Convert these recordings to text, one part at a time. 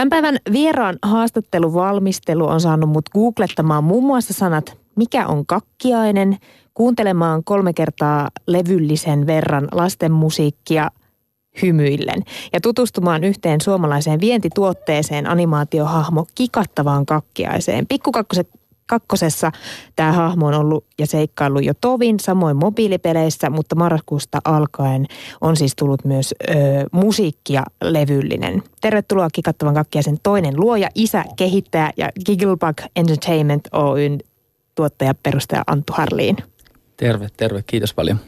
Tämän päivän vieraan haastatteluvalmistelu on saanut mut googlettamaan muun muassa sanat mikä on kakkiainen, kuuntelemaan kolme kertaa levyllisen verran lasten musiikkia hymyillen ja tutustumaan yhteen suomalaiseen vientituotteeseen animaatiohahmo kikattavaan kakkiaiseen. Pikkukakkoset kakkosessa tämä hahmo on ollut ja seikkailu jo tovin, samoin mobiilipeleissä, mutta marraskuusta alkaen on siis tullut myös ö, musiikkia levyllinen. Tervetuloa Kikattavan kakkiaisen toinen luoja, isä, kehittäjä ja Gigglebug Entertainment Oyn tuottaja, perustaja Anttu Harliin. Terve, terve. Kiitos paljon.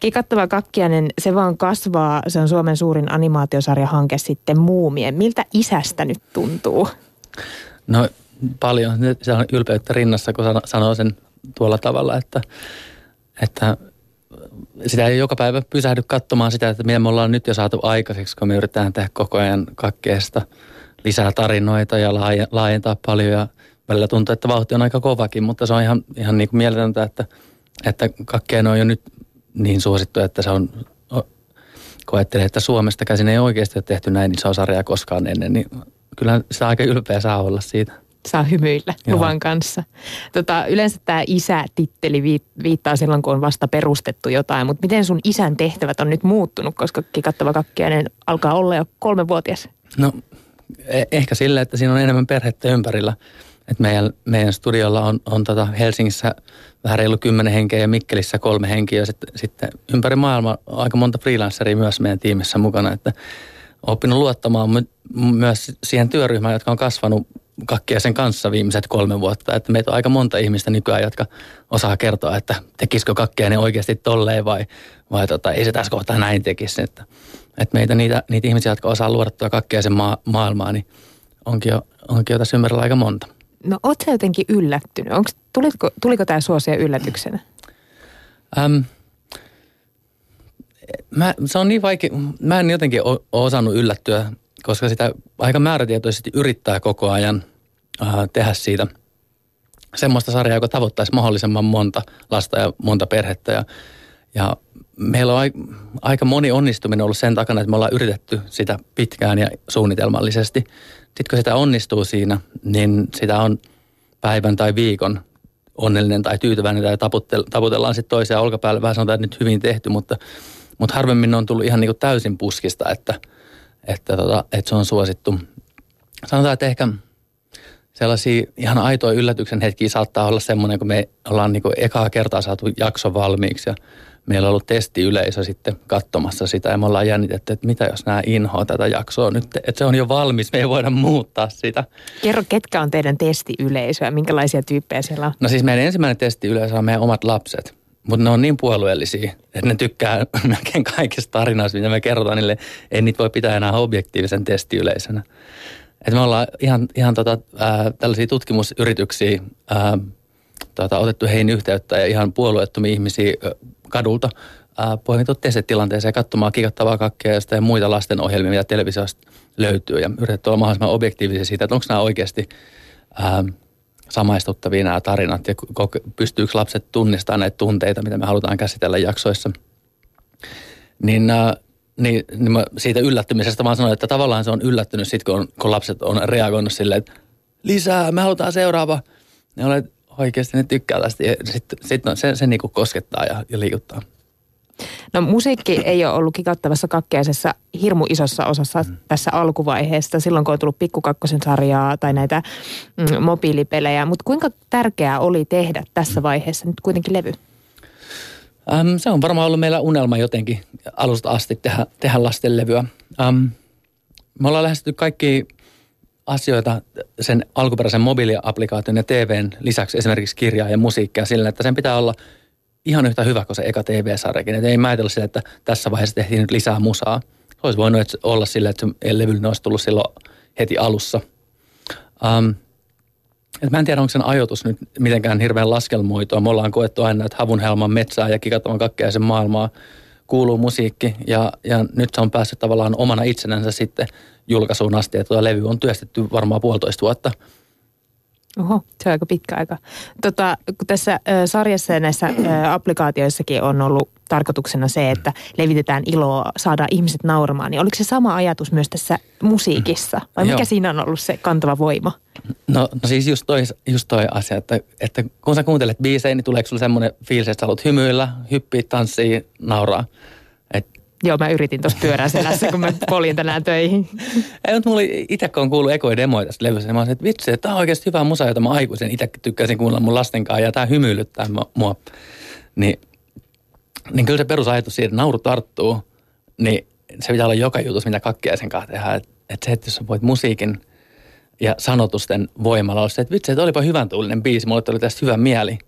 Kikattava kakkiainen, se vaan kasvaa. Se on Suomen suurin animaatiosarjahanke sitten Muumien. Miltä isästä nyt tuntuu? No paljon. Se on ylpeyttä rinnassa, kun sanoo sen tuolla tavalla, että, että sitä ei joka päivä pysähdy katsomaan sitä, että mitä me ollaan nyt jo saatu aikaiseksi, kun me yritetään tehdä koko ajan kakkeesta lisää tarinoita ja laajentaa paljon ja välillä tuntuu, että vauhti on aika kovakin, mutta se on ihan, ihan niin kuin mieletöntä, että, että kakkeen on jo nyt niin suosittu, että se on, koettelee, että Suomesta käsin ei oikeasti ole tehty näin isoa sarjaa koskaan ennen, niin kyllä se aika ylpeä saa olla siitä saa hymyillä Joo. luvan kanssa. Tota, yleensä tämä isä-titteli viittaa silloin, kun on vasta perustettu jotain, mutta miten sun isän tehtävät on nyt muuttunut, koska kikattava kakkiainen alkaa olla jo kolmevuotias? No e- ehkä sillä, että siinä on enemmän perhettä ympärillä. Et meidän, meidän studiolla on, on tota Helsingissä vähän reilu kymmenen henkeä ja Mikkelissä kolme henkeä sitten, sitten ympäri maailmaa aika monta freelanceria myös meidän tiimissä mukana. Että oppinut luottamaan myös siihen työryhmään, jotka on kasvanut kakkia sen kanssa viimeiset kolme vuotta. Että meitä on aika monta ihmistä nykyään, jotka osaa kertoa, että tekisikö kakkia ne oikeasti tolleen vai, vai tota, ei se tässä kohtaa näin tekisi. Että, että meitä niitä, niitä ihmisiä, jotka osaa luoda tuota kakkia sen maa, maailmaa, niin onkin jo, onkin jo tässä ympärillä aika monta. No oot sä jotenkin yllättynyt? Onks, tuliko, tuliko tämä suosia yllätyksenä? Ähm, mä, se on niin vaikea, mä en jotenkin ole osannut yllättyä, koska sitä aika määrätietoisesti yrittää koko ajan äh, tehdä siitä semmoista sarjaa, joka tavoittaisi mahdollisimman monta lasta ja monta perhettä. Ja, ja meillä on aika moni onnistuminen ollut sen takana, että me ollaan yritetty sitä pitkään ja suunnitelmallisesti – sitten kun sitä onnistuu siinä, niin sitä on päivän tai viikon onnellinen tai tyytyväinen tai taputellaan sitten toisia olkapäälle. Vähän sanotaan, että nyt hyvin tehty, mutta, mutta harvemmin on tullut ihan niin kuin täysin puskista, että, että, tota, että se on suosittu. Sanotaan, että ehkä sellaisia ihan aitoja yllätyksen hetkiä saattaa olla semmoinen, kun me ollaan niin kuin ekaa kertaa saatu jakso valmiiksi ja meillä on ollut testiyleisö sitten katsomassa sitä ja me ollaan jännitetty, että mitä jos nämä inhoa tätä jaksoa nyt, että se on jo valmis, me ei voida muuttaa sitä. Kerro, ketkä on teidän testiyleisö ja minkälaisia tyyppejä siellä on? No siis meidän ensimmäinen testiyleisö on meidän omat lapset, mutta ne on niin puolueellisia, että ne tykkää melkein kaikista tarinoista, mitä me kerrotaan niille. Ei niitä voi pitää enää objektiivisen testiyleisönä. Et me ollaan ihan, ihan tota, ää, tällaisia tutkimusyrityksiä ää, tota, otettu heihin yhteyttä ja ihan puolueettomia ihmisiä kadulta poimittu tilanteeseen katsomaan kikattavaa kakkia ja sitten muita lastenohjelmia, mitä televisiosta löytyy ja yritetty olla mahdollisimman objektiivisia siitä, että onko nämä oikeasti ää, samaistuttavia nämä tarinat ja pystyykö lapset tunnistamaan näitä tunteita, mitä me halutaan käsitellä jaksoissa. Niin, ää, niin, niin mä siitä yllättymisestä vaan sanoin, että tavallaan se on yllättynyt sitten, kun, kun lapset on reagoinut silleen, että lisää, me halutaan seuraava. Ne olet, oikeasti ne tykkää tästä. Ja sitten sit no, se, se niin kuin koskettaa ja, ja liikuttaa. No musiikki ei ole ollut kikattavassa kakkeisessa hirmu isossa osassa mm. tässä alkuvaiheessa, silloin kun on tullut Pikkukakkosen sarjaa tai näitä mm, mobiilipelejä. Mutta kuinka tärkeää oli tehdä tässä vaiheessa nyt kuitenkin levy? Ähm, se on varmaan ollut meillä unelma jotenkin alusta asti tehdä, tehdä lastenlevyä. Ähm, me ollaan lähestytty kaikki asioita sen alkuperäisen mobiiliaplikaation ja TVn lisäksi esimerkiksi kirjaa ja musiikkia sillä, että sen pitää olla ihan yhtä hyvä kuin se eka TV-sarjakin. Että ei määritellyt sille, että tässä vaiheessa tehtiin nyt lisää musaa. Se olisi voinut olla sillä, että se levyllinen olisi tullut silloin heti alussa. Um, et mä en tiedä, onko sen ajoitus nyt mitenkään hirveän laskelmoitua. Me ollaan koettu aina, että Havunhelman metsää ja kikattavan kakkeaisen maailmaa kuuluu musiikki ja, ja nyt se on päässyt tavallaan omana itsenänsä sitten julkaisuun asti. Ja tuota levy on työstetty varmaan puolitoista vuotta. Oho, se on aika pitkä aika. Tota, kun tässä äh, sarjassa ja näissä äh, applikaatioissakin on ollut tarkoituksena se, että levitetään iloa, saadaan ihmiset nauramaan, niin oliko se sama ajatus myös tässä musiikissa? Vai mikä Joo. siinä on ollut se kantava voima? No, no siis just toi, just toi asia, että, että kun sä kuuntelet biisejä, niin tuleeko sulle semmoinen fiilis, että sä haluat hymyillä, hyppiä, tanssia, nauraa? Joo, mä yritin tuossa pyörää selässä, kun mä poljin tänään töihin. Ei, mutta mulla itse kun on kuullut ekoja demoja tästä levystä, niin mä olisin, että vitsi, tämä on oikeasti hyvä musa, jota mä aikuisen itse tykkäsin kuunnella mun lasten kanssa ja tämä hymyilyttää mua. Niin, niin kyllä se perusajatus siitä, että nauru tarttuu, niin se pitää olla joka jutus, mitä kakkiaisen kanssa tehdään. Että et se, että jos voit musiikin ja sanotusten voimalla olla se, että vitsi, että olipa hyvän tuulinen biisi, mulle tuli tästä hyvä mieli.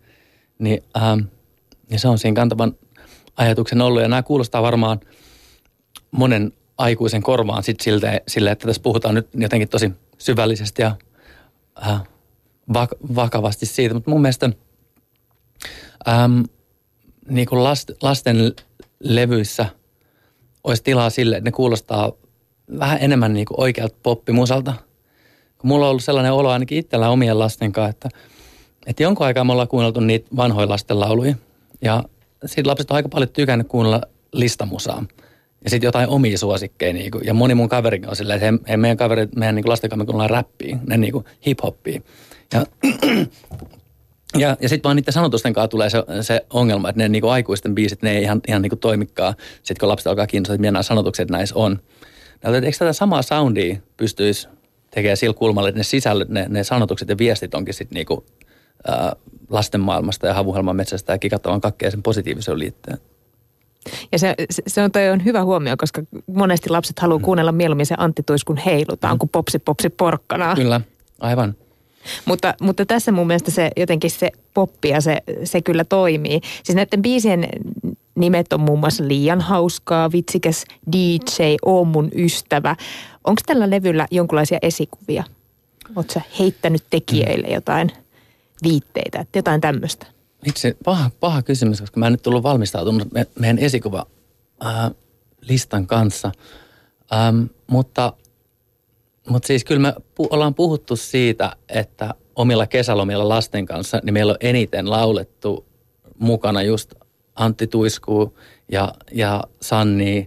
Niin, ähm, niin se on siinä kantavan ajatuksen ollut. Ja nämä kuulostaa varmaan monen aikuisen korvaan sit siltä, sille, että tässä puhutaan nyt jotenkin tosi syvällisesti ja äh, vak- vakavasti siitä. Mutta mun mielestä ähm, niin kuin last, lasten levyissä olisi tilaa sille, että ne kuulostaa vähän enemmän niin kuin oikealta poppimusalta. Mulla on ollut sellainen olo ainakin itsellä omien lasten kanssa, että, että jonkun aikaa me ollaan kuunneltu niitä vanhoja lasten lauluja. Ja siitä lapset on aika paljon tykännyt kuunnella listamusaa. Ja sitten jotain omia suosikkeja. Niin kuin, ja moni mun kaveri on silleen, että he, he meidän kaverit, meidän niin lasten kanssa me kuunnellaan räppiä, ne niin kuin hip-hoppia. Ja, ja, ja sitten vaan niiden sanotusten kanssa tulee se, se ongelma, että ne niin kuin aikuisten biisit, ne ei ihan, ihan niin kuin toimikaan. Sitten kun lapset alkaa kiinnostaa, että mitä nämä sanotukset näissä on. Että eikö tätä samaa soundia pystyisi tekemään sillä kulmalla, että ne sisällöt, ne, ne sanotukset ja viestit onkin sitten niin kuin, ää, lasten maailmasta ja havuhelman metsästä ja kikattavan kakkeen sen positiivisen liitteen. Ja se, se on, toi on hyvä huomio, koska monesti lapset haluaa mm. kuunnella mieluummin se Antti kun heilutaan, mm. kuin popsi popsi porkkana. Kyllä, aivan. Mutta, mutta tässä mun mielestä se jotenkin se poppi ja se, se kyllä toimii. Siis näiden biisien nimet on muun muassa Liian hauskaa, Vitsikäs DJ, Oo mun ystävä. Onko tällä levyllä jonkinlaisia esikuvia? Oletko heittänyt tekijöille jotain viitteitä, että jotain tämmöistä? Itse paha, paha kysymys, koska mä en nyt tullut valmistautunut me, meidän esikuva ää, listan kanssa. Ähm, mutta, mutta siis kyllä me pu, ollaan puhuttu siitä, että omilla kesälomilla lasten kanssa, niin meillä on eniten laulettu mukana just Antti Tuisku ja, ja Sanni.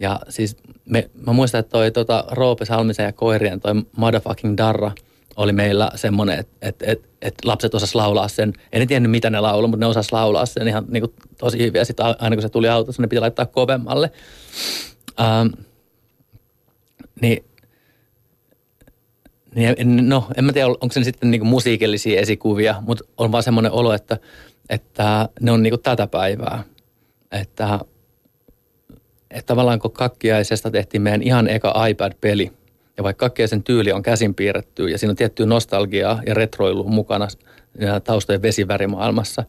Ja siis me, mä muistan, että toi tota, Roope Salmisen ja koirien toi Motherfucking Darra – oli meillä semmoinen, että et, et, et lapset osas laulaa sen. En tiennyt, mitä ne laulaa, mutta ne osas laulaa sen ihan niin kuin, tosi hyvin. Ja sitten aina kun se tuli autossa, ne piti laittaa kovemmalle. Ähm, niin, niin, no, en mä tiedä, onko se sitten niin musiikillisia esikuvia, mutta on vaan semmoinen olo, että, että ne on niin kuin tätä päivää. Että, että tavallaan kun kakkiaisesta tehtiin meidän ihan eka iPad-peli – ja vaikka sen tyyli on käsin piirretty ja siinä on tiettyä nostalgiaa ja retroilu mukana taustojen vesivärimaailmassa,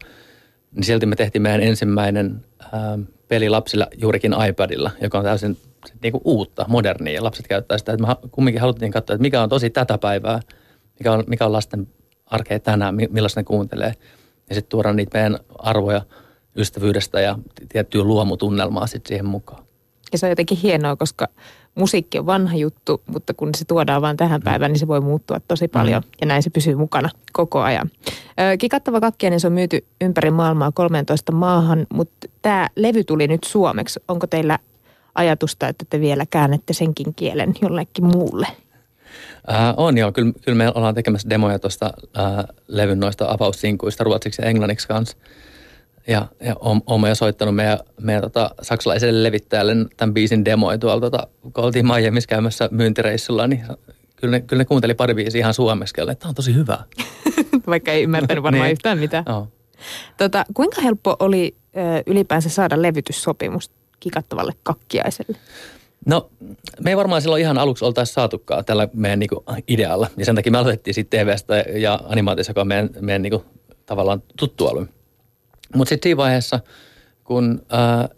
niin silti me tehtiin meidän ensimmäinen ää, peli lapsilla juurikin iPadilla, joka on täysin niin kuin uutta, modernia. Lapset käyttää sitä, että me kumminkin haluttiin katsoa, että mikä on tosi tätä päivää, mikä on, mikä on lasten arkea tänään, millaista ne kuuntelee. Ja sitten tuoda niitä meidän arvoja ystävyydestä ja tiettyä luomutunnelmaa sitten siihen mukaan. Ja se on jotenkin hienoa, koska musiikki on vanha juttu, mutta kun se tuodaan vain tähän mm. päivään, niin se voi muuttua tosi paljon. Mm. Ja näin se pysyy mukana koko ajan. Kikattava kakkiainen se on myyty ympäri maailmaa 13 maahan, mutta tämä levy tuli nyt suomeksi. Onko teillä ajatusta, että te vielä käännette senkin kielen jollekin muulle? Äh, on joo, kyllä, kyllä me ollaan tekemässä demoja tuosta äh, levyn noista avaussinkuista ruotsiksi ja englanniksi kanssa. Ja, ja olen jo soittanut meidän, meidän tota, saksalaiselle levittäjälle tämän biisin demoja tuolla, tota, kun oltiin Miamiissa käymässä myyntireissulla, niin kyllä ne, kyllä ne kuunteli pari biisiä ihan suomeksi, että tämä on tosi hyvä. Vaikka ei ymmärtänyt varmaan niin. yhtään mitään. No. Tota, kuinka helppo oli ö, ylipäänsä saada levytyssopimus kikattavalle kakkiaiselle? No, me ei varmaan silloin ihan aluksi oltaisi saatukaan tällä meidän niinku idealla. Ja sen takia me aloitettiin sitten TVstä ja animaatiossa, joka on meidän, meidän niinku, tavallaan tuttu alue. Mutta sitten siinä vaiheessa, kun ää,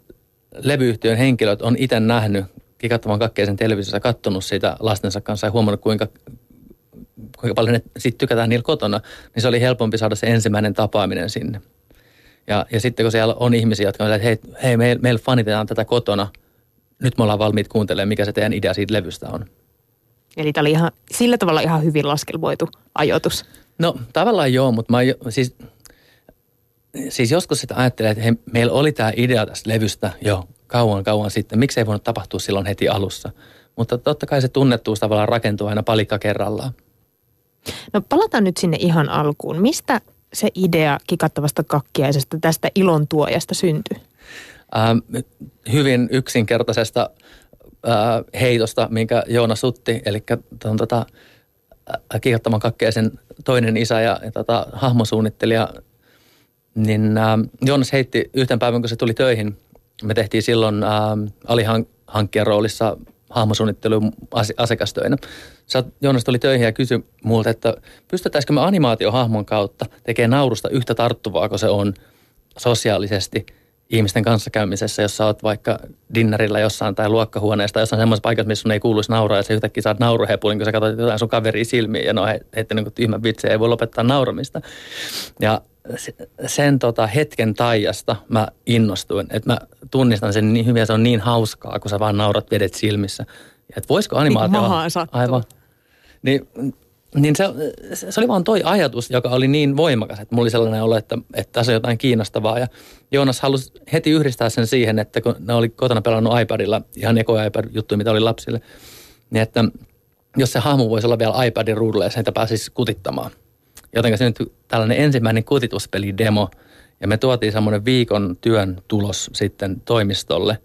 levyyhtiön henkilöt on itse nähnyt kikattavan kakkeisen televisiossa, katsonut siitä lastensa kanssa ja huomannut, kuinka, kuinka paljon ne sitten tykätään niillä kotona, niin se oli helpompi saada se ensimmäinen tapaaminen sinne. Ja, ja sitten kun siellä on ihmisiä, jotka on että hei, hei meillä meil fanitetaan tätä kotona, nyt me ollaan valmiit kuuntelemaan, mikä se teidän idea siitä levystä on. Eli tämä oli ihan, sillä tavalla ihan hyvin laskelmoitu ajoitus. No tavallaan joo, mutta mä siis, siis joskus sitä ajattelee, että hei, meillä oli tämä idea tästä levystä jo kauan kauan sitten. Miksi ei voinut tapahtua silloin heti alussa? Mutta totta kai se tunnettuus tavallaan rakentuu aina palikka kerrallaan. No palataan nyt sinne ihan alkuun. Mistä se idea kikattavasta kakkiaisesta, tästä ilon tuojasta syntyi? Ähm, hyvin yksinkertaisesta äh, heitosta, minkä Joona Sutti, eli ton, tota, äh, kikattavan kakkeisen toinen isä ja, ja tota, hahmosuunnittelija, niin äh, Joonas heitti yhten päivän, kun se tuli töihin. Me tehtiin silloin äh, alihankkijan roolissa hahmosuunnittelun asiakastöinä. Sä, Joonas tuli töihin ja kysyi multa, että pystyttäisikö me animaatiohahmon kautta tekemään naurusta yhtä tarttuvaa kuin se on sosiaalisesti ihmisten kanssakäymisessä, jos sä oot vaikka dinnerillä jossain tai luokkahuoneessa tai jossain semmoisessa paikassa, missä sun ei kuuluisi nauraa ja sä yhtäkkiä saat nauruhepulin, kun sä katsot jotain sun kaveri silmiin ja no heittänyt niin tyhmän vitsejä, ei voi lopettaa nauramista. Ja sen tota hetken taijasta mä innostuin, että mä tunnistan sen niin hyvin ja se on niin hauskaa, kun sä vaan naurat vedet silmissä. Että voisiko animaatio... Niin aivan. Niin, niin se, se, oli vaan toi ajatus, joka oli niin voimakas, että mulla oli sellainen olo, että, että tässä on jotain kiinnostavaa. Ja Joonas halusi heti yhdistää sen siihen, että kun ne oli kotona pelannut iPadilla, ihan eko iPad-juttuja, mitä oli lapsille, niin että jos se hahmo voisi olla vielä iPadin ruudulla ja sen pääsisi kutittamaan – Joten syntyi tällainen ensimmäinen kutituspeli-demo ja me tuotiin semmoinen viikon työn tulos sitten toimistolle.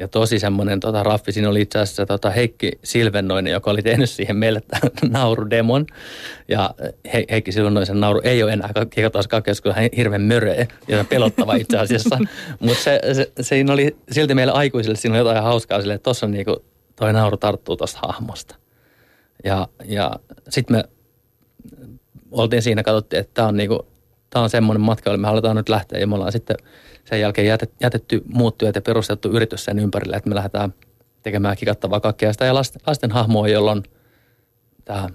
Ja tosi semmoinen tota, raffi, siinä oli itse asiassa tota, Heikki Silvennoinen, joka oli tehnyt siihen meille tämän naurudemon. Ja He, Heikki Silvennoisen nauru ei ole enää kiekotaas kakkeus, kun hän hirveän möröä ja pelottava itse asiassa. Mutta se, se, siinä oli silti meille aikuisille, siinä oli jotain hauskaa sille, että tuossa niinku, toi nauru tarttuu tuosta hahmosta. Ja, ja sitten me oltiin siinä, katsottiin, että tämä on, niinku, tämä on semmoinen matka, jolle me halutaan nyt lähteä. Ja me ollaan sitten sen jälkeen jätetty muut työt ja perustettu yritys sen ympärille, että me lähdetään tekemään kikattavaa kakkeasta ja lasten, lasten hahmoa, jolla on tämä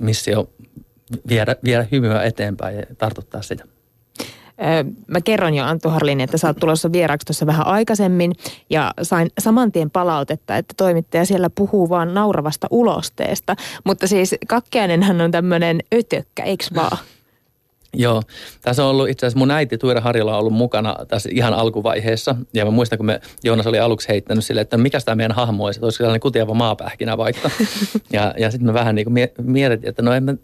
missio viedä, viedä hymyä eteenpäin ja tartuttaa sitä. Mä kerron jo Anttu Harlin, että sä oot tulossa vieraaksi tuossa vähän aikaisemmin ja sain saman tien palautetta, että toimittaja siellä puhuu vaan nauravasta ulosteesta. Mutta siis kakkeanenhan on tämmöinen ötökkä, eikö vaan? Joo, tässä on ollut itse asiassa mun äiti Tuira Harjola on ollut mukana tässä ihan alkuvaiheessa. Ja mä muistan, kun me Joonas oli aluksi heittänyt sille, että mikä tämä meidän hahmo olisi, että olisiko sellainen kutiava maapähkinä vaikka. ja, ja sitten me vähän niin kuin mietittiin, että no en mä,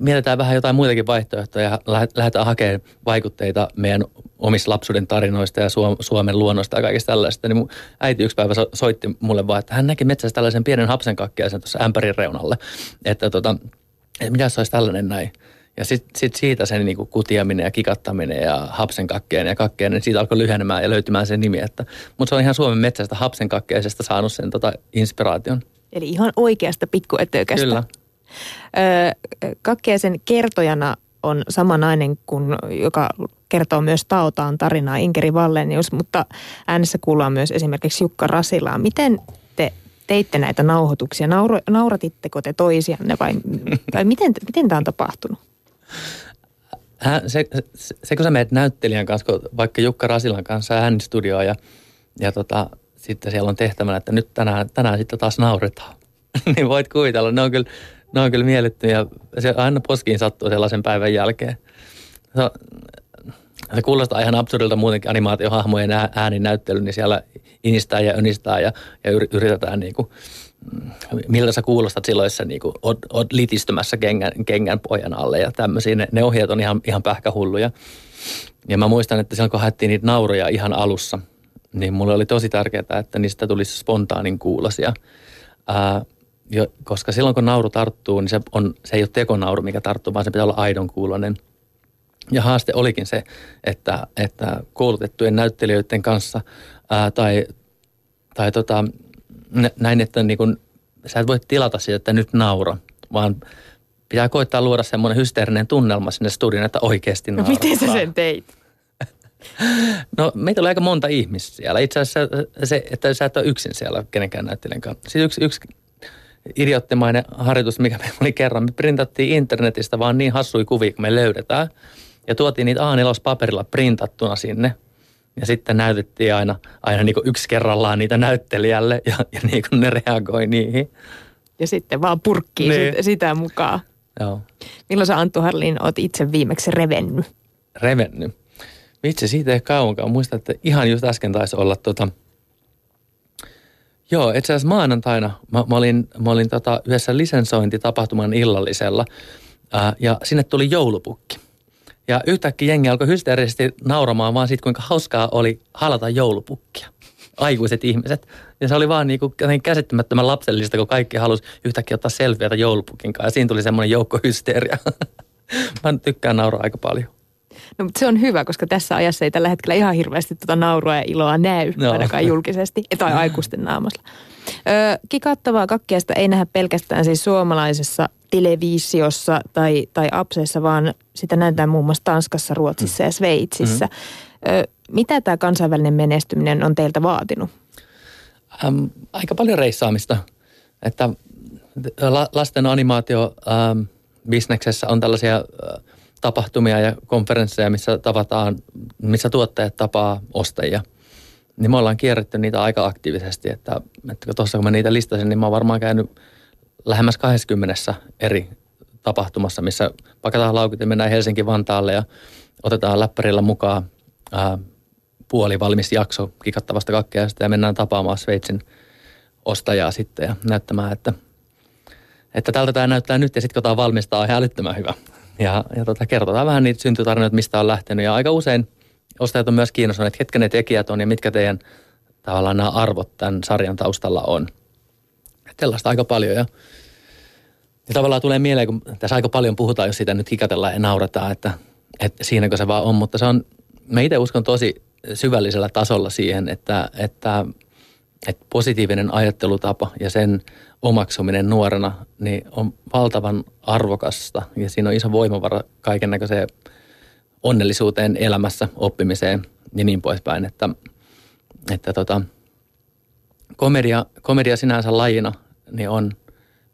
mietitään vähän jotain muitakin vaihtoehtoja ja lähdetään hakemaan vaikutteita meidän omissa lapsuuden tarinoista ja Suomen luonnosta ja kaikista tällaista. Niin mun äiti yksi päivä soitti mulle vaan, että hän näki metsässä tällaisen pienen hapsenkakkiaisen tuossa ämpärin reunalle. Että, tota, että mitä se olisi tällainen näin. Ja sitten sit siitä sen niinku kutiaminen ja kikattaminen ja hapsenkakkeen ja kakkeen, niin siitä alkoi lyhenemään ja löytymään se nimi. Että, mutta se on ihan Suomen metsästä hapsenkakkeisesta saanut sen tota inspiraation. Eli ihan oikeasta pikkuetökästä. Kyllä. Kakkeisen kertojana on sama nainen, kuin, joka kertoo myös Taotaan tarinaa, Inkeri Vallenius, mutta äänessä kuullaan myös esimerkiksi Jukka Rasilaa. Miten te teitte näitä nauhoituksia? Nauro, nauratitteko te toisianne vai, vai miten, miten tämä on tapahtunut? Hän, se, se, se, kun sä menet näyttelijän kanssa, vaikka Jukka Rasilan kanssa äänistudioon ja, ja tota, sitten siellä on tehtävänä, että nyt tänään, tänään sitten taas nauretaan. niin voit kuvitella, ne on kyllä ne on kyllä miellyttyjä. Se aina poskiin sattuu sellaisen päivän jälkeen. Se, se kuulostaa ihan absurdilta muutenkin animaatiohahmojen ääninäyttely, niin siellä inistää ja önistää ja, ja yritetään niin kuin, miltä sä kuulostat silloin, jos sä niin kuin, oot, oot litistymässä kengän, kengän pojan alle ja tämmöisiä. Ne, ne ohjeet on ihan, ihan pähkähulluja. Ja mä muistan, että silloin kun haettiin niitä nauroja ihan alussa, niin mulle oli tosi tärkeää, että niistä tulisi spontaanin kuulosia. Ää, jo, koska silloin kun nauru tarttuu, niin se, on, se ei ole tekonauru, mikä tarttuu, vaan se pitää olla aidon kuulonen. Ja haaste olikin se, että, että koulutettujen näyttelijöiden kanssa ää, tai, tai tota, näin, että niin kun, sä et voi tilata siitä, että nyt naura, vaan pitää koittaa luoda semmoinen hysteerinen tunnelma sinne studion, että oikeasti naura. No miten sä sen teit? No meitä oli aika monta ihmistä siellä. Itse asiassa se, että sä et ole yksin siellä kenenkään näyttelijän kanssa. Siis yksi, yksi idioottimainen harjoitus, mikä me oli kerran. Me printattiin internetistä vaan niin hassui kuvia, kun me löydetään. Ja tuotiin niitä A4-paperilla printattuna sinne. Ja sitten näytettiin aina, aina niin yksi kerrallaan niitä näyttelijälle ja, ja niin kuin ne reagoi niihin. Ja sitten vaan purkkii niin. sitä, sitä mukaan. Joo. Milloin sä Anttu Harlin oot itse viimeksi revennyt? Revennyt? Vitsi, siitä ei kauankaan. Muistan, että ihan just äsken taisi olla tota, Joo, itse asiassa maanantaina mä, mä olin, mä olin tota yhdessä lisensointitapahtuman illallisella ää, ja sinne tuli joulupukki. Ja yhtäkkiä jengi alkoi hysteerisesti nauramaan vaan siitä, kuinka hauskaa oli halata joulupukkia. Aikuiset ihmiset. Ja se oli vaan niin kuin käsittämättömän lapsellista, kun kaikki halusi yhtäkkiä ottaa selfieitä joulupukin kanssa. Ja siinä tuli semmoinen joukkohysteeria. Mä tykkään nauraa aika paljon. No, mutta se on hyvä, koska tässä ajassa ei tällä hetkellä ihan hirveästi tuota naurua ja iloa näy, no. ainakaan julkisesti, tai aikuisten naamassa. Ö, kikattavaa kakkiasta ei nähdä pelkästään siis suomalaisessa televisiossa tai, tai apseissa, vaan sitä näytetään muun muassa Tanskassa, Ruotsissa ja Sveitsissä. Mm-hmm. Ö, mitä tämä kansainvälinen menestyminen on teiltä vaatinut? Ähm, aika paljon reissaamista. Että la, lasten animaatio ähm, bisneksessä on tällaisia äh, tapahtumia ja konferensseja, missä tavataan, missä tuottajat tapaa ostajia. Niin me ollaan kierretty niitä aika aktiivisesti, että, että tuossa kun mä niitä listasin, niin mä oon varmaan käynyt lähemmäs 20 eri tapahtumassa, missä pakataan laukut ja mennään Helsinki-Vantaalle ja otetaan läppärillä mukaan ää, puoli valmis jakso kikattavasta kakkeasta ja mennään tapaamaan Sveitsin ostajaa sitten ja näyttämään, että, että tältä tämä näyttää nyt ja sitten kun tämä valmistaa on ihan älyttömän hyvä. Ja, ja tota, kerrotaan vähän niitä syntytarinoita, mistä on lähtenyt. Ja aika usein ostajat on myös kiinnostuneet, että ketkä ne tekijät on ja mitkä teidän tavallaan nämä arvot tämän sarjan taustalla on. Että sellaista aika paljon. Ja, ja tavallaan tulee mieleen, kun tässä aika paljon puhutaan, jos sitä nyt hikatellaan ja naurataan, että, että siinäkö se vaan on. Mutta se on, mä itse uskon tosi syvällisellä tasolla siihen, että, että, että positiivinen ajattelutapa ja sen omaksuminen nuorena niin on valtavan arvokasta ja siinä on iso voimavara kaiken näköiseen onnellisuuteen elämässä, oppimiseen ja niin poispäin, että, että tota, komedia, komedia sinänsä lajina niin on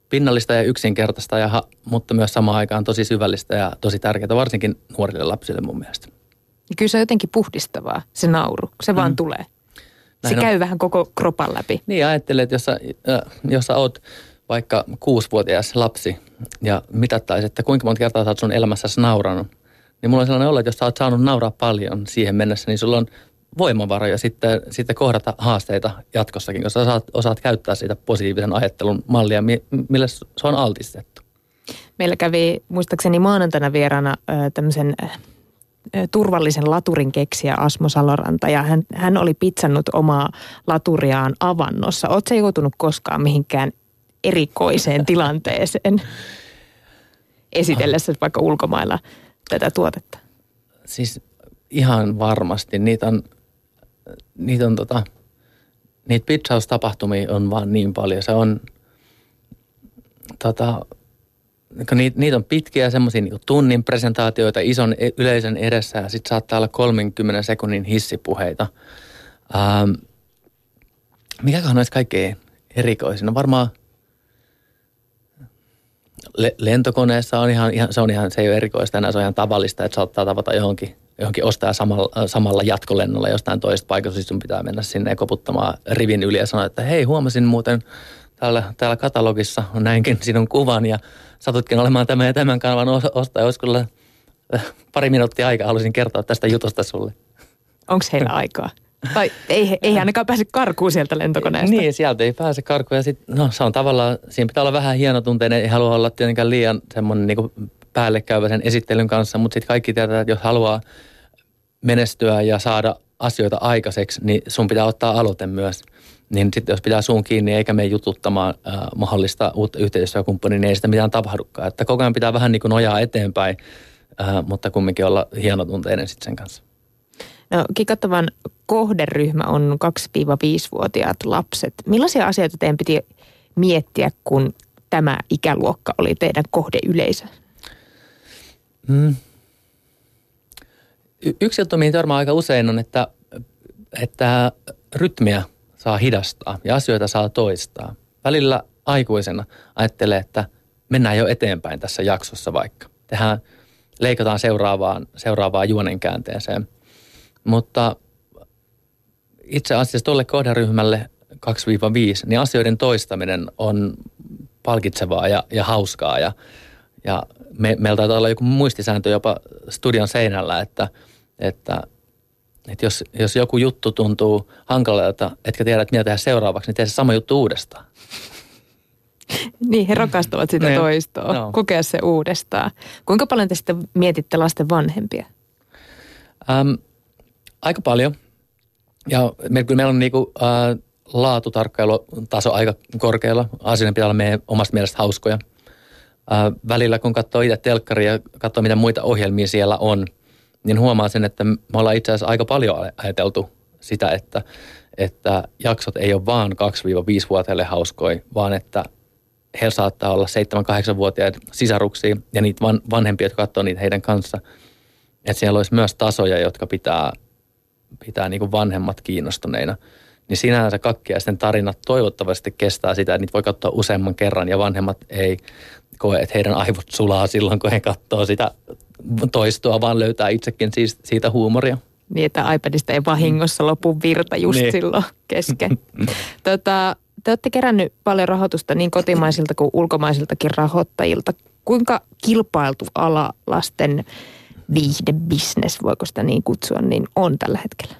pinnallista ja yksinkertaista, ja, mutta myös samaan aikaan tosi syvällistä ja tosi tärkeää, varsinkin nuorille lapsille mun mielestä. Ja kyllä se on jotenkin puhdistavaa, se nauru, se mm. vaan tulee. Näin se on. käy vähän koko kropan läpi. Niin, ajattelet, että jos sä, jos sä oot vaikka kuusivuotias lapsi ja mitattaisit, että kuinka monta kertaa sä oot sun elämässäsi nauranut, niin mulla on sellainen olo, että jos sä oot saanut nauraa paljon siihen mennessä, niin sulla on voimavaroja sitten, sitten kohdata haasteita jatkossakin, koska sä saat, osaat käyttää siitä positiivisen ajattelun mallia, millä se on altistettu. Meillä kävi muistaakseni maanantaina vieraana tämmöisen turvallisen laturin keksiä Asmo Saloranta ja hän, hän oli pitsannut omaa laturiaan avannossa. Oletko joutunut koskaan mihinkään erikoiseen tilanteeseen esitellessä vaikka ulkomailla tätä tuotetta? Siis ihan varmasti. Niitä on, niitä on tota, niitä pitchaustapahtumia on vaan niin paljon. Se on tota, niitä, niitä on pitkiä semmoisia niin tunnin presentaatioita ison e-, yleisön edessä ja sitten saattaa olla 30 sekunnin hissipuheita. Ähm, mikäköhän olisi kaikkein erikoisin? No varmaan le- lentokoneessa on ihan, ihan, se on ihan, se ei ole erikoista enää, se on ihan tavallista, että saattaa tavata johonkin, johonkin ostaa samalla, samalla jatkolennolla jostain toisesta paikasta, siis sun pitää mennä sinne ja koputtamaan rivin yli ja sanoa, että hei huomasin muuten täällä, täällä katalogissa on näinkin sinun kuvan ja satutkin olemaan tämän ja tämän kanavan ostaja. Olisi kyllä äh, pari minuuttia aikaa, haluaisin kertoa tästä jutusta sulle. Onko heillä aikaa? Tai ei, ei ainakaan pääse karkuun sieltä lentokoneesta. Niin, sieltä ei pääse karkuun. Ja sit, no, se on tavallaan, siinä pitää olla vähän hienotunteinen, ei halua olla tietenkään liian semmoinen niin päällekkäyvä sen esittelyn kanssa, mutta sitten kaikki tietää, että jos haluaa menestyä ja saada asioita aikaiseksi, niin sun pitää ottaa aloite myös – niin sitten jos pitää suun kiinni eikä mene jututtamaan äh, mahdollista uutta yhteistyökumppania, niin ei sitä mitään tapahdukaan. Että koko ajan pitää vähän niin kuin nojaa eteenpäin, äh, mutta kumminkin olla hienotunteinen sitten sen kanssa. No, kikattavan kohderyhmä on 2-5-vuotiaat lapset. Millaisia asioita teidän piti miettiä, kun tämä ikäluokka oli teidän kohdeyleisö? Mm. Y- yksi juttu, mihin törmää aika usein on, että, että rytmiä – saa hidastaa ja asioita saa toistaa. Välillä aikuisena ajattelee, että mennään jo eteenpäin tässä jaksossa vaikka. Tehdään, leikataan seuraavaan, seuraavaan juonen käänteeseen. Mutta itse asiassa tuolle kohderyhmälle 2-5, niin asioiden toistaminen on palkitsevaa ja, ja hauskaa ja, ja me, meillä taitaa olla joku muistisääntö jopa studion seinällä, että, että, että jos, jos joku juttu tuntuu hankalalta, etkä tiedä, että mitä tehdä seuraavaksi, niin tee se sama juttu uudestaan. Niin, he rakastavat sitä Niin. toistoa, Joo. kokea se uudestaan. Kuinka paljon te sitten mietitte lasten vanhempia? Ähm, aika paljon. Ja me, kyllä meillä on niinku, äh, laatutarkkailutaso aika korkealla. Asioiden pitää olla meidän omasta mielestä hauskoja. Äh, välillä kun katsoo itse telkkaria ja katsoo mitä muita ohjelmia siellä on, niin huomaa sen, että me ollaan itse asiassa aika paljon ajateltu sitä, että, että jaksot ei ole vaan 2-5-vuotiaille hauskoja, vaan että he saattaa olla 7-8-vuotiaita sisaruksia ja niitä van, vanhempia, jotka katsoo niitä heidän kanssa. Että siellä olisi myös tasoja, jotka pitää, pitää niin vanhemmat kiinnostuneina. Niin sinänsä kakkiaisten tarinat toivottavasti kestää sitä, että niitä voi katsoa useamman kerran ja vanhemmat ei koe, että heidän aivot sulaa silloin, kun he katsoo sitä toistoa, vaan löytää itsekin siis siitä huumoria. Niin, että iPadista ei vahingossa lopu virta just Niin. silloin kesken. tota, te olette kerännyt paljon rahoitusta niin kotimaisilta kuin ulkomaisiltakin rahoittajilta. Kuinka kilpailtu ala lasten viihdebisnes, voiko sitä niin kutsua, niin on tällä hetkellä?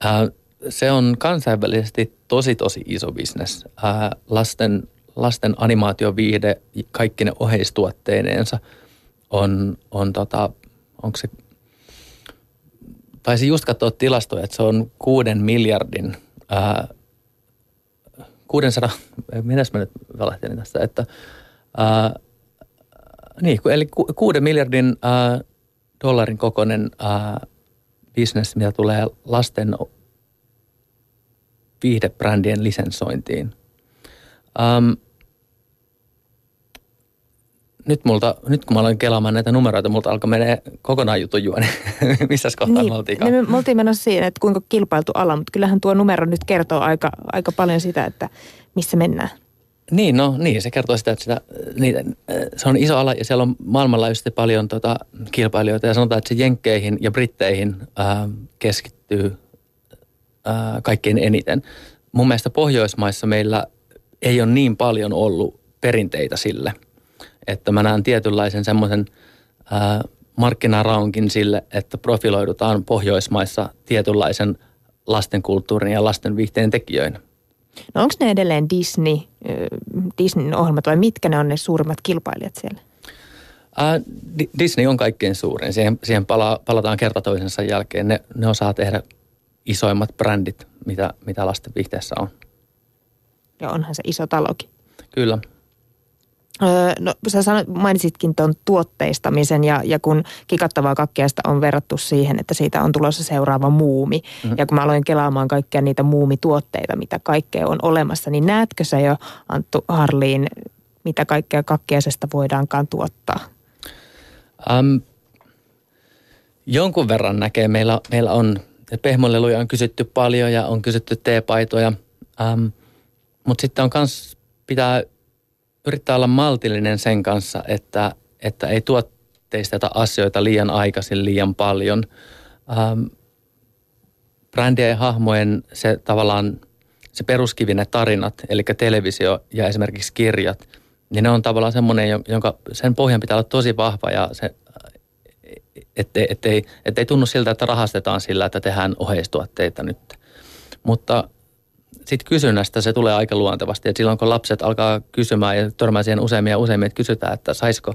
Ää, se on kansainvälisesti tosi tosi iso bisnes. Ää, lasten, lasten animaatioviihde, kaikki ne oheistuotteineensa on, on tota, onko se, taisin just katsoa tilastoja, että se on kuuden miljardin, ää, 600, mitäs mä nyt valehtelin tästä, että ää, niin, eli ku, kuuden miljardin ää, dollarin kokoinen ää, bisnes, mitä tulee lasten viihdebrändien lisensointiin. Um, nyt, multa, nyt kun mä aloin kelaamaan näitä numeroita, multa alkoi menee kokonaan jutun juoni. Missä kohtaa niin, me oltiinkaan? me, me oltiin menossa siihen, että kuinka kilpailtu ala, mutta kyllähän tuo numero nyt kertoo aika, aika paljon sitä, että missä mennään. Niin, no niin, se kertoo sitä, että sitä, niitä, se on iso ala ja siellä on maailmanlaajuisesti paljon tota, kilpailijoita ja sanotaan, että se Jenkkeihin ja Britteihin ää, keskittyy ää, kaikkein eniten. Mun mielestä Pohjoismaissa meillä ei ole niin paljon ollut perinteitä sille, että mä näen tietynlaisen semmoisen markkinaraunkin sille, että profiloidutaan Pohjoismaissa tietynlaisen lastenkulttuurin ja lasten viihteen tekijöinä. No onko ne edelleen Disney, Disneyn ohjelmat vai mitkä ne on ne suurimmat kilpailijat siellä? Ää, Di- Disney on kaikkein suurin. Siihen, siihen pala, palataan kerta toisensa jälkeen. Ne, ne osaa tehdä isoimmat brändit, mitä, mitä lasten viihteessä on. Ja onhan se iso talokin. Kyllä. Öö, no sä sanoit, mainitsitkin tuon tuotteistamisen ja, ja kun kikattavaa kakkiaista on verrattu siihen, että siitä on tulossa seuraava muumi. Mm-hmm. Ja kun mä aloin kelaamaan kaikkia niitä muumituotteita, mitä kaikkea on olemassa, niin näetkö sä jo Anttu Harliin, mitä kaikkea kakkiaisesta voidaankaan tuottaa? Ähm, jonkun verran näkee. Meillä, meillä on, pehmoleluja on kysytty paljon ja on kysytty teepaitoja. Ähm, Mutta sitten on kans, pitää yrittää olla maltillinen sen kanssa, että, että ei tuotteisteta asioita liian aikaisin liian paljon. Ähm, brändien ja hahmojen se tavallaan se peruskivi, ne tarinat, eli televisio ja esimerkiksi kirjat, niin ne on tavallaan semmoinen, jonka sen pohjan pitää olla tosi vahva ja se, ettei, ettei, ettei tunnu siltä, että rahastetaan sillä, että tehdään oheistuotteita nyt. Mutta sitten kysynnästä se tulee aika luontevasti. Et silloin kun lapset alkaa kysymään ja törmää siihen useammin ja useammin, että kysytään, että saisiko,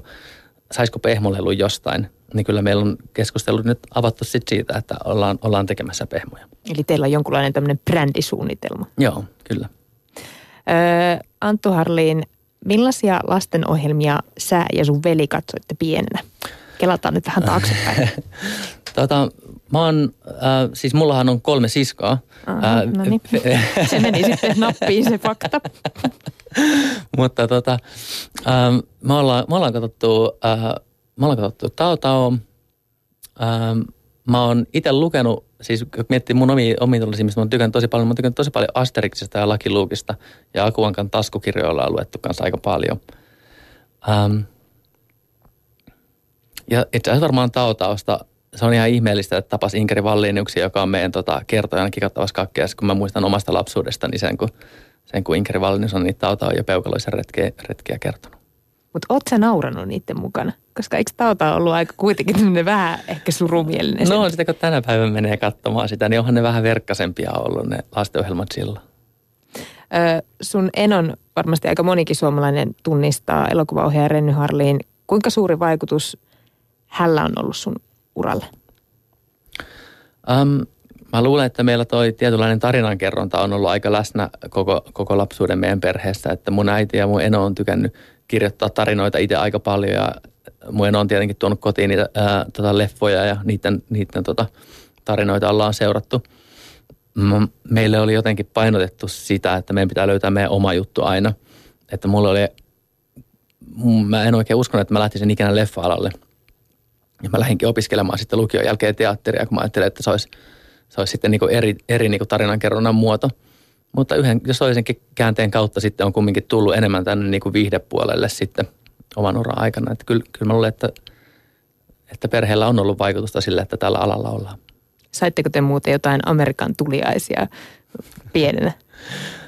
saisiko pehmolelu jostain, niin kyllä meillä on keskustellut nyt avattu sit siitä, että ollaan, ollaan tekemässä pehmoja. Eli teillä on jonkunlainen tämmöinen brändisuunnitelma. Joo, kyllä. Öö, Anttu Harliin, millaisia lastenohjelmia sä ja sun veli katsoitte pienenä? Kelataan nyt vähän taaksepäin. Tota, mä oon, äh, siis mullahan on kolme siskoa. Aha, Äh, no niin. Se meni sitten nappiin se fakta. Mutta tota, ähm, me, ollaan, me ollaan katsottu, äh, me ollaan katsottu Tao Tao. Ähm, mä oon itse lukenut, siis kun miettii mun omia, omia tuollaisia, mistä mä oon tykännyt tosi paljon, mä oon tykännyt tosi paljon Asterixista ja Lucky Lukeista ja Akuankan taskukirjoilla on luettu kanssa aika paljon. Ähm, ja itse asiassa varmaan Tao Taosta, se on ihan ihmeellistä, että tapas Inkeri Valliiniuksi, joka on meidän tota, kertojana kikattavassa kakkeessa, kun mä muistan omasta lapsuudestani sen, kun, sen kun Inkeri Valliinius on niitä Tao ja peukaloisen retkeä, retkiä kertonut. Mutta oot sä nauranut niiden mukana? Koska eikö Tauta ollut aika kuitenkin vähän ehkä surumielinen? No sitä kun tänä päivänä menee katsomaan sitä, niin onhan ne vähän verkkasempia ollut ne lastenohjelmat silloin. Ö, sun Enon varmasti aika monikin suomalainen tunnistaa elokuvaohjaaja Renny Harliin. Kuinka suuri vaikutus hällä on ollut sun uralle? Um, mä luulen, että meillä toi tietynlainen tarinankerronta on ollut aika läsnä koko, koko lapsuuden meidän perheessä. Että mun äiti ja mun eno on tykännyt kirjoittaa tarinoita itse aika paljon ja mun eno on tietenkin tuonut kotiin niitä ää, tota leffoja ja niiden, niiden tota, tarinoita ollaan seurattu. Meille oli jotenkin painotettu sitä, että meidän pitää löytää meidän oma juttu aina. Että mulla oli, mä en oikein uskonut, että mä lähtisin ikinä leffa-alalle. Ja mä lähdinkin opiskelemaan sitten lukion jälkeen teatteria, kun mä ajattelin, että se olisi, se olisi sitten niin eri, eri niin tarinankerronnan muoto – mutta yhden jos toisenkin käänteen kautta sitten on kumminkin tullut enemmän tänne niin kuin viihdepuolelle sitten oman uran aikana. Että kyllä, kyllä mä luulen, että, että perheellä on ollut vaikutusta sille, että tällä alalla ollaan. Saitteko te muuten jotain Amerikan tuliaisia pienenä,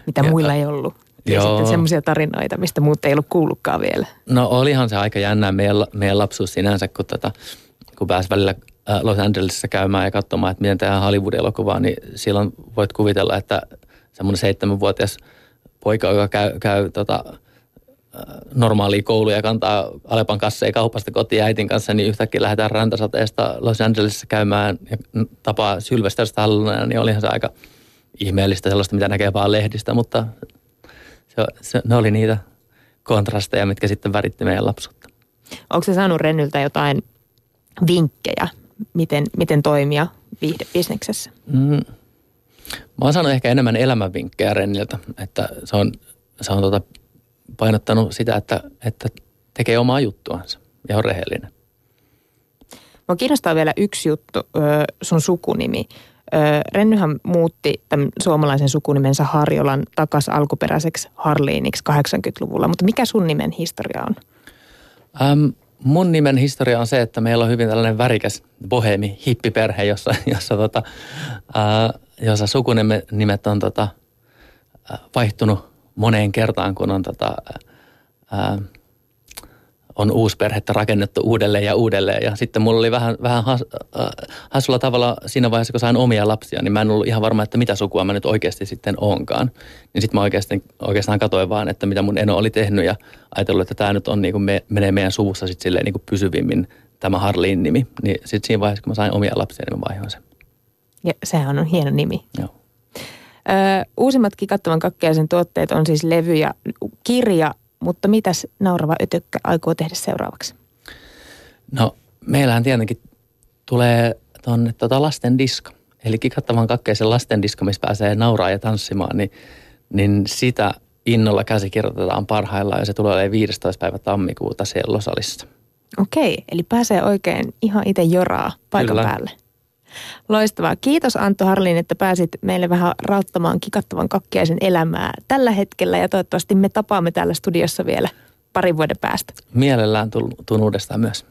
mitä ja, muilla ei ollut? Ja joo. sitten semmoisia tarinoita, mistä muut ei ollut kuullutkaan vielä. No olihan se aika jännää meidän, meidän lapsuus sinänsä, kun, tota, kun pääsi välillä äh, Los Angelesissa käymään ja katsomaan, että miten tämä Hollywood-elokuva, niin silloin voit kuvitella, että semmoinen seitsemänvuotias poika, joka käy, käy tota, normaalia kouluja ja kantaa Alepan kasseja kaupasta kotiin äitin kanssa, niin yhtäkkiä lähdetään rantasateesta Los Angelesissa käymään ja tapaa Sylvester Stallonea, niin olihan se aika ihmeellistä sellaista, mitä näkee vaan lehdistä, mutta se, se, ne oli niitä kontrasteja, mitkä sitten väritti meidän lapsuutta. Onko se saanut Rennyltä jotain vinkkejä, miten, miten toimia viihdebisneksessä? Mm, Mä oon saanut ehkä enemmän elämänvinkkejä Renniltä, että se on, se on tota painottanut sitä, että, että tekee omaa juttuansa ja on rehellinen. Mua kiinnostaa vielä yksi juttu, sun sukunimi. Rennyhän muutti tämän suomalaisen sukunimensä Harjolan takas alkuperäiseksi Harliiniksi 80-luvulla, mutta mikä sun nimen historia on? Ähm, mun nimen historia on se, että meillä on hyvin tällainen värikäs bohemi, hippiperhe, jossa, jossa tota, jossa sukunimet on tota, vaihtunut moneen kertaan, kun on, tota, on perhettä rakennettu uudelleen ja uudelleen. Ja sitten mulla oli vähän, vähän has, äh, hassulla tavalla siinä vaiheessa, kun sain omia lapsia, niin mä en ollut ihan varma, että mitä sukua mä nyt oikeasti sitten onkaan. Niin sitten mä oikeastaan, oikeastaan katsoin vaan, että mitä mun eno oli tehnyt ja ajatellut, että tämä nyt on, niin kuin me, menee meidän suvussa sitten silleen niin kuin pysyvimmin tämä Harliin nimi. Niin sitten siinä vaiheessa, kun mä sain omia lapsia, niin mä vaihoin sen. Ja sehän on hieno nimi. Joo. Ö, uusimmat Kikattavan kakkeaisen tuotteet on siis levy ja kirja, mutta mitäs Naurava Ötökkä aikoo tehdä seuraavaksi? No, meillähän tietenkin tulee tuonne tota lasten disko. Eli Kikattavan kakkeisen lasten disko, missä pääsee nauraa ja tanssimaan, niin, niin sitä innolla käsikirjoitetaan parhaillaan ja se tulee 15. päivä tammikuuta siellä Losalissa. Okei, eli pääsee oikein ihan itse joraa paikan Kyllä. päälle. Loistavaa. Kiitos Antto Harlin, että pääsit meille vähän rauttamaan kikattavan kakkiaisen elämää tällä hetkellä ja toivottavasti me tapaamme täällä studiossa vielä parin vuoden päästä. Mielellään tuun uudestaan myös.